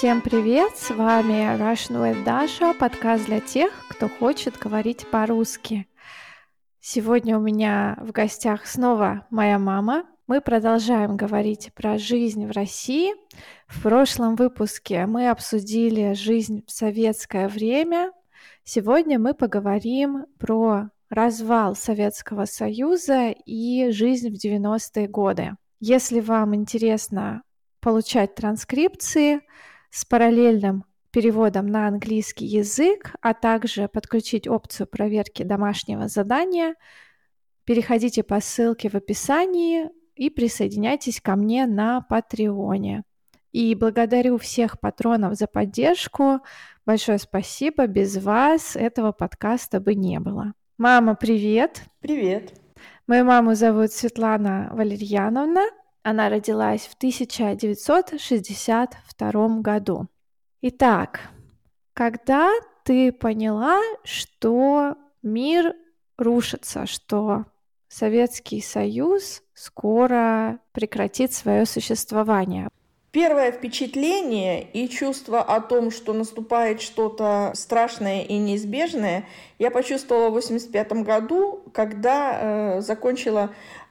Всем привет! С вами Russian with Dasha, подкаст для тех, кто хочет говорить по-русски. Сегодня у меня в гостях снова моя мама. Мы продолжаем говорить про жизнь в России. В прошлом выпуске мы обсудили жизнь в советское время. Сегодня мы поговорим про развал Советского Союза и жизнь в 90-е годы. Если вам интересно получать транскрипции с параллельным переводом на английский язык, а также подключить опцию проверки домашнего задания, переходите по ссылке в описании и присоединяйтесь ко мне на Патреоне. И благодарю всех патронов за поддержку. Большое спасибо. Без вас этого подкаста бы не было. Мама, привет! Привет! Мою маму зовут Светлана Валерьяновна. Она родилась в 1962 году. Итак, когда ты поняла, что мир рушится, что Советский Союз скоро прекратит свое существование? Первое впечатление и чувство о том, что наступает что-то страшное и неизбежное, я почувствовала в 1985 году, когда э, закончила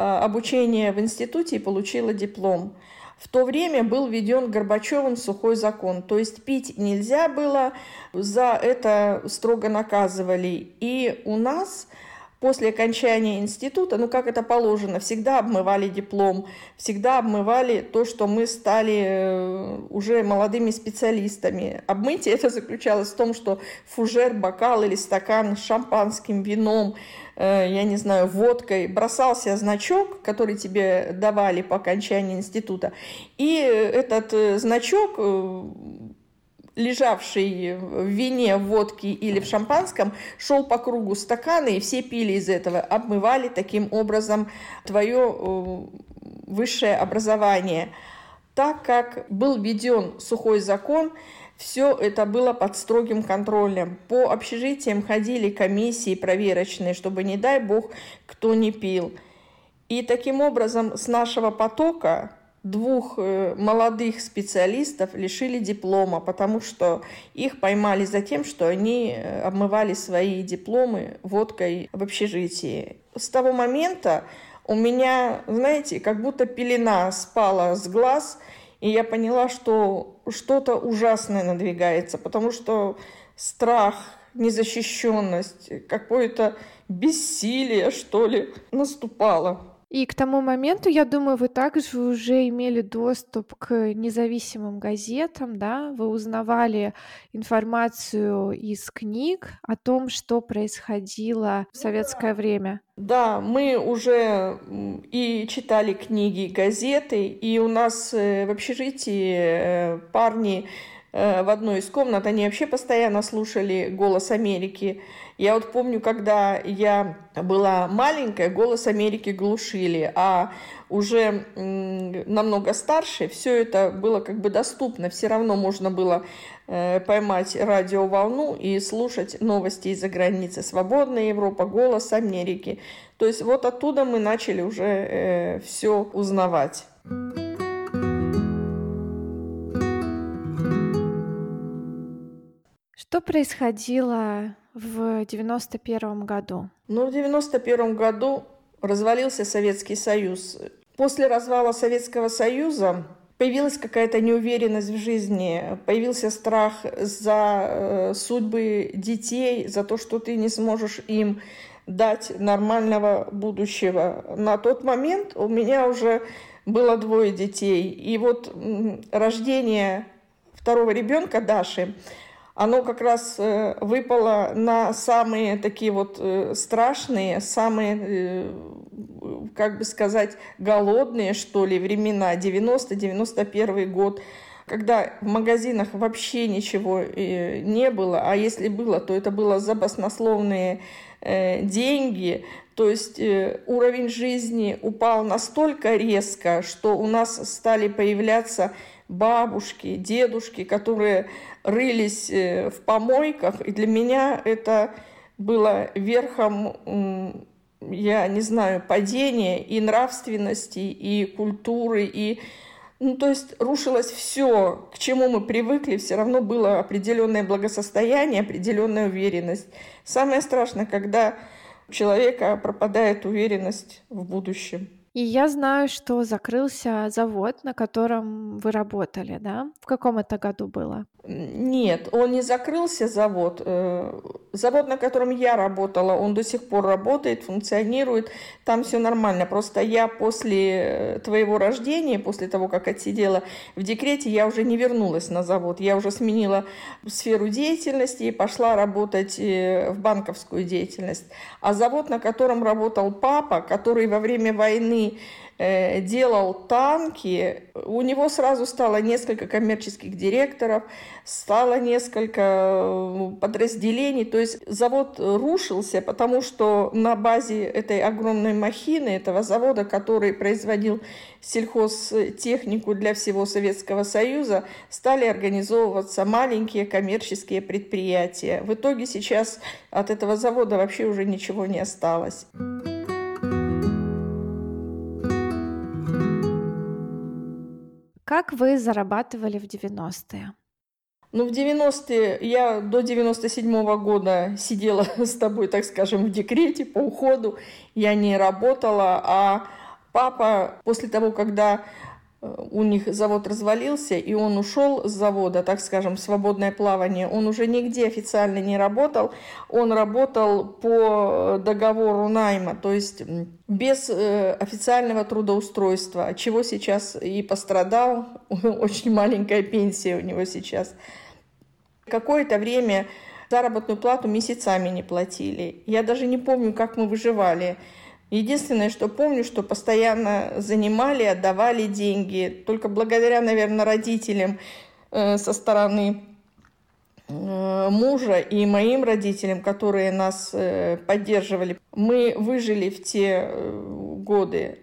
обучение в институте и получила диплом. В то время был введен Горбачевым сухой закон, то есть пить нельзя было, за это строго наказывали. И у нас после окончания института, ну как это положено, всегда обмывали диплом, всегда обмывали то, что мы стали э, уже молодыми специалистами. Обмытие это заключалось в том, что фужер, бокал или стакан с шампанским, вином, э, я не знаю, водкой, бросался значок, который тебе давали по окончании института, и этот э, значок лежавший в вине, в водке или в шампанском, шел по кругу стаканы, и все пили из этого, обмывали таким образом твое э, высшее образование. Так как был введен сухой закон, все это было под строгим контролем. По общежитиям ходили комиссии проверочные, чтобы, не дай бог, кто не пил. И таким образом с нашего потока двух э, молодых специалистов лишили диплома, потому что их поймали за тем, что они э, обмывали свои дипломы водкой в общежитии. С того момента у меня, знаете, как будто пелена спала с глаз, и я поняла, что что-то ужасное надвигается, потому что страх, незащищенность, какое-то бессилие, что ли, наступало. И к тому моменту, я думаю, вы также уже имели доступ к независимым газетам, да? Вы узнавали информацию из книг о том, что происходило в советское время. Да, мы уже и читали книги, газеты, и у нас э, в общежитии э, парни э, в одной из комнат, они вообще постоянно слушали «Голос Америки», я вот помню, когда я была маленькая, голос Америки глушили, а уже намного старше все это было как бы доступно. Все равно можно было э, поймать радиоволну и слушать новости из-за границы. Свободная Европа, голос Америки. То есть вот оттуда мы начали уже э, все узнавать. Что происходило в 91 году? Ну, в 91 году развалился Советский Союз. После развала Советского Союза появилась какая-то неуверенность в жизни, появился страх за э, судьбы детей, за то, что ты не сможешь им дать нормального будущего. На тот момент у меня уже было двое детей. И вот рождение второго ребенка Даши оно как раз э, выпало на самые такие вот э, страшные, самые, э, как бы сказать, голодные, что ли, времена, 90-91 год, когда в магазинах вообще ничего не было, а если было, то это было за баснословные деньги, то есть уровень жизни упал настолько резко, что у нас стали появляться бабушки, дедушки, которые рылись э, в помойках, и для меня это было верхом, я не знаю, падения и нравственности, и культуры, и Ну, то есть рушилось все, к чему мы привыкли, все равно было определенное благосостояние, определенная уверенность. Самое страшное, когда у человека пропадает уверенность в будущем. И я знаю, что закрылся завод, на котором вы работали, да? В каком это году было? Нет, он не закрылся, завод. Э, завод, на котором я работала, он до сих пор работает, функционирует. Там все нормально. Просто я после э, твоего рождения, после того, как отсидела в декрете, я уже не вернулась на завод. Я уже сменила сферу деятельности и пошла работать э, в банковскую деятельность. А завод, на котором работал папа, который во время войны Э, делал танки, у него сразу стало несколько коммерческих директоров, стало несколько э, подразделений, то есть завод рушился, потому что на базе этой огромной махины, этого завода, который производил сельхозтехнику для всего Советского Союза, стали организовываться маленькие коммерческие предприятия. В итоге сейчас от этого завода вообще уже ничего не осталось. Как вы зарабатывали в 90-е? Ну, в 90-е, я до 97-го года сидела с тобой, так скажем, в декрете по уходу. Я не работала, а папа после того, когда у них завод развалился, и он ушел с завода, так скажем, свободное плавание. Он уже нигде официально не работал, он работал по договору найма, то есть без э, официального трудоустройства, от чего сейчас и пострадал, очень маленькая пенсия у него сейчас. Какое-то время заработную плату месяцами не платили. Я даже не помню, как мы выживали. Единственное, что помню, что постоянно занимали, отдавали деньги. Только благодаря, наверное, родителям э, со стороны э, мужа и моим родителям, которые нас э, поддерживали, мы выжили в те э, годы.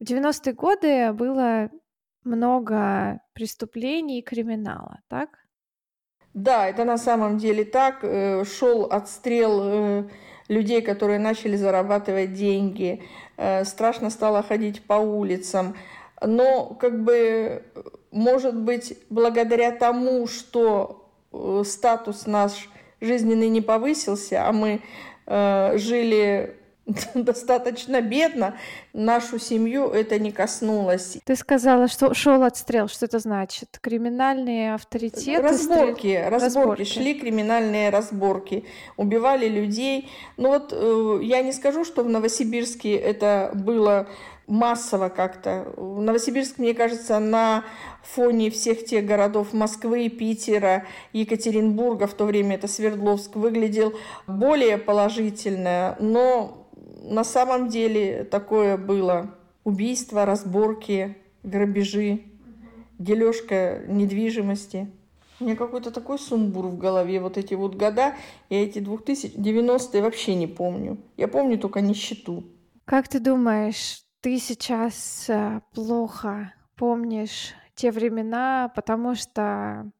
В 90-е годы было много преступлений и криминала, так? Да, это на самом деле так. Э, шел отстрел э, людей, которые начали зарабатывать деньги. Э, страшно стало ходить по улицам. Но, как бы, может быть, благодаря тому, что статус наш жизненный не повысился, а мы жили достаточно бедно, нашу семью это не коснулось. Ты сказала, что шел отстрел. Что это значит? Криминальные авторитеты? Разборки, разборки, разборки. Шли криминальные разборки. Убивали людей. Ну вот э, я не скажу, что в Новосибирске это было массово как-то. Новосибирск, мне кажется, на фоне всех тех городов Москвы, Питера, Екатеринбурга, в то время это Свердловск, выглядел более положительно, но на самом деле такое было. Убийства, разборки, грабежи, дележка недвижимости. У меня какой-то такой сумбур в голове. Вот эти вот года, я эти 2090-е вообще не помню. Я помню только нищету. Как ты думаешь, ты сейчас э, плохо помнишь те времена, потому что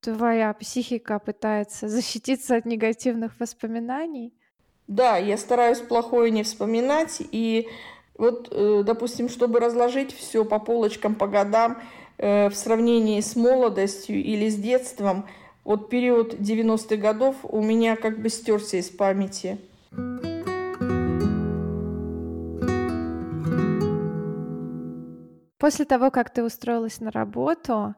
твоя психика пытается защититься от негативных воспоминаний? Да, я стараюсь плохое не вспоминать. И вот, э, допустим, чтобы разложить все по полочкам, по годам, э, в сравнении с молодостью или с детством, вот период 90-х годов у меня как бы стерся из памяти. После того, как ты устроилась на работу,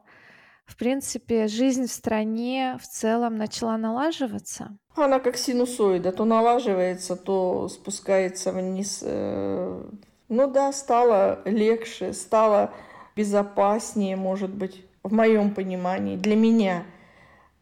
в принципе, жизнь в стране в целом начала налаживаться? Она как синусоида, то налаживается, то спускается вниз. Э, ну да, стало легче, стало безопаснее, может быть, в моем понимании, для меня.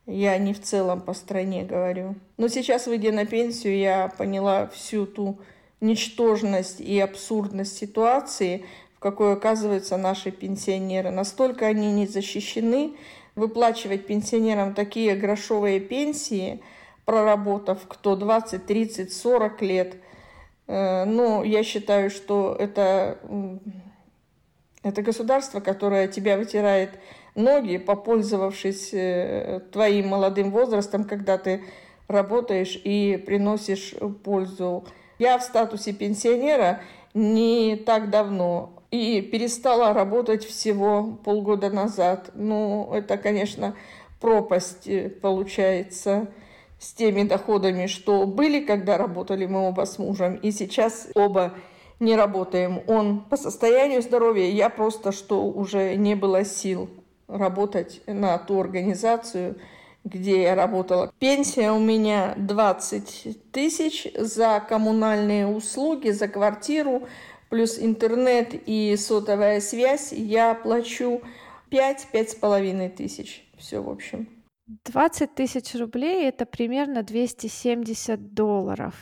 Я не в целом по стране говорю. Но сейчас, выйдя на пенсию, я поняла всю ту ничтожность и абсурдность ситуации, какой оказываются наши пенсионеры. Настолько они не защищены. Выплачивать пенсионерам такие грошовые пенсии – проработав кто 20, 30, 40 лет. Э, но я считаю, что это, это государство, которое тебя вытирает ноги, попользовавшись э, твоим молодым возрастом, когда ты работаешь и приносишь пользу Я в статусе пенсионера не так давно и перестала работать всего полгода назад. Ну, это, конечно, пропасть э, получается с теми доходами, что были, когда работали мы оба с мужем, и сейчас оба не работаем. Он по состоянию здоровья, я просто, что уже не было сил работать на ту организацию, где я работала. Пенсия у меня 20 тысяч за коммунальные услуги, за квартиру, плюс интернет и сотовая связь. Я плачу 5-5,5 тысяч. Все, в общем. 20 тысяч рублей – это примерно 270 долларов.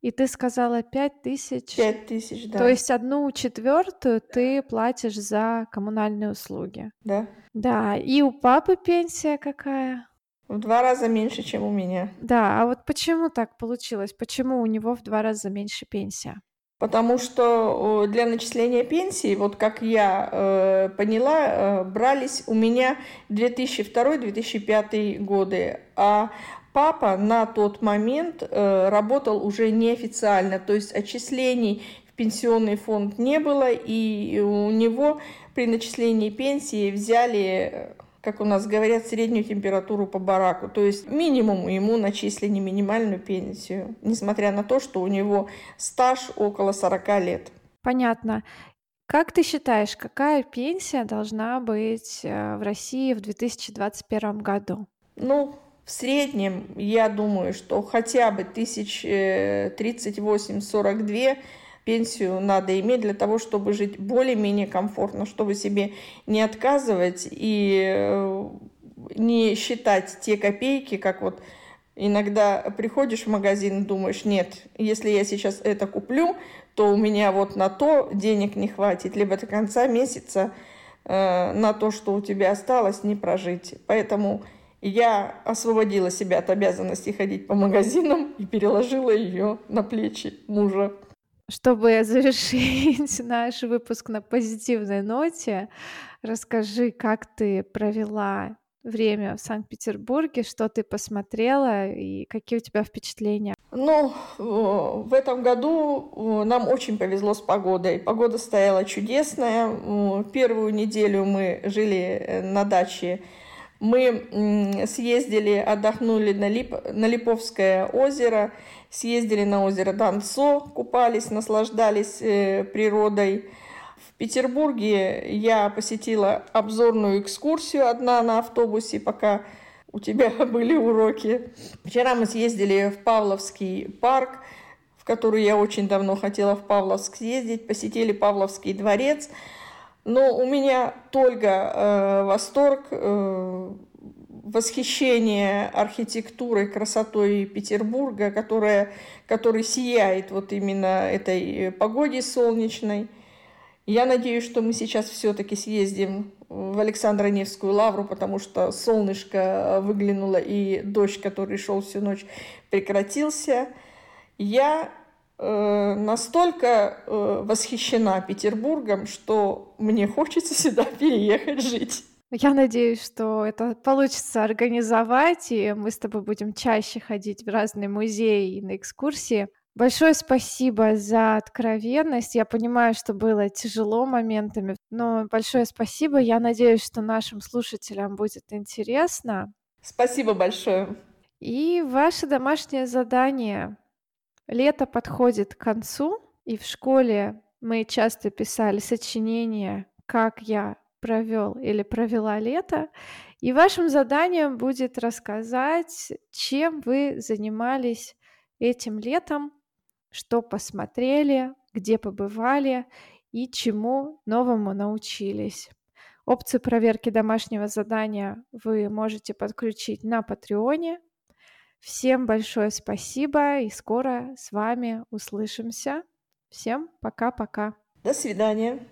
И ты сказала 5 тысяч. 5 тысяч, да. То есть одну четвертую ты платишь за коммунальные услуги. Да. Да. И у папы пенсия какая? В два раза меньше, чем у меня. Да, а вот почему так получилось? Почему у него в два раза меньше пенсия? Потому что для начисления пенсии, вот как я э, поняла, э, брались у меня 2002-2005 годы, а папа на тот момент э, работал уже неофициально, то есть отчислений в пенсионный фонд не было, и у него при начислении пенсии взяли как у нас говорят, среднюю температуру по бараку. То есть минимум ему начислили минимальную пенсию, несмотря на то, что у него стаж около 40 лет. Понятно. Как ты считаешь, какая пенсия должна быть э, в России в 2021 году? Ну, в среднем, я думаю, что хотя бы 1038-42 пенсию надо иметь для того, чтобы жить более-менее комфортно, чтобы себе не отказывать и э, не считать те копейки, как вот иногда приходишь в магазин и думаешь, нет, если я сейчас это куплю, то у меня вот на то денег не хватит, либо до конца месяца э, на то, что у тебя осталось, не прожить. Поэтому я освободила себя от обязанности ходить по магазинам и переложила ее на плечи мужа. Чтобы завершить наш выпуск на позитивной ноте, расскажи, как ты провела время в Санкт-Петербурге, что ты посмотрела и какие у тебя впечатления? Ну, в этом году нам очень повезло с погодой. Погода стояла чудесная. Первую неделю мы жили э, на даче. Мы съездили, отдохнули на, Лип... на Липовское озеро – съездили на озеро Донцо, купались, наслаждались э, природой. В Петербурге я посетила обзорную экскурсию одна на автобусе, пока у тебя были уроки. Вчера мы съездили в Павловский парк, в который я очень давно хотела в Павловск съездить, посетили Павловский дворец. Но у меня только э, восторг, э, восхищение архитектурой, красотой Петербурга, которая, который сияет вот именно этой погоде солнечной. Я надеюсь, что мы сейчас все-таки съездим в Александро-Невскую лавру, потому что солнышко выглянуло и дождь, который шел всю ночь, прекратился. Я э, настолько э, восхищена Петербургом, что мне хочется сюда переехать жить. Я надеюсь, что это получится организовать, и мы с тобой будем чаще ходить в разные музеи и на экскурсии. Большое спасибо за откровенность. Я понимаю, что было тяжело моментами, но большое спасибо. Я надеюсь, что нашим слушателям будет интересно. Спасибо большое. И ваше домашнее задание. Лето подходит к концу, и в школе мы часто писали сочинения «Как я провел или провела лето. И вашим заданием будет рассказать, чем вы занимались этим летом, что посмотрели, где побывали и чему новому научились. Опцию проверки домашнего задания вы можете подключить на Патреоне. Всем большое спасибо и скоро с вами услышимся. Всем пока-пока. До свидания.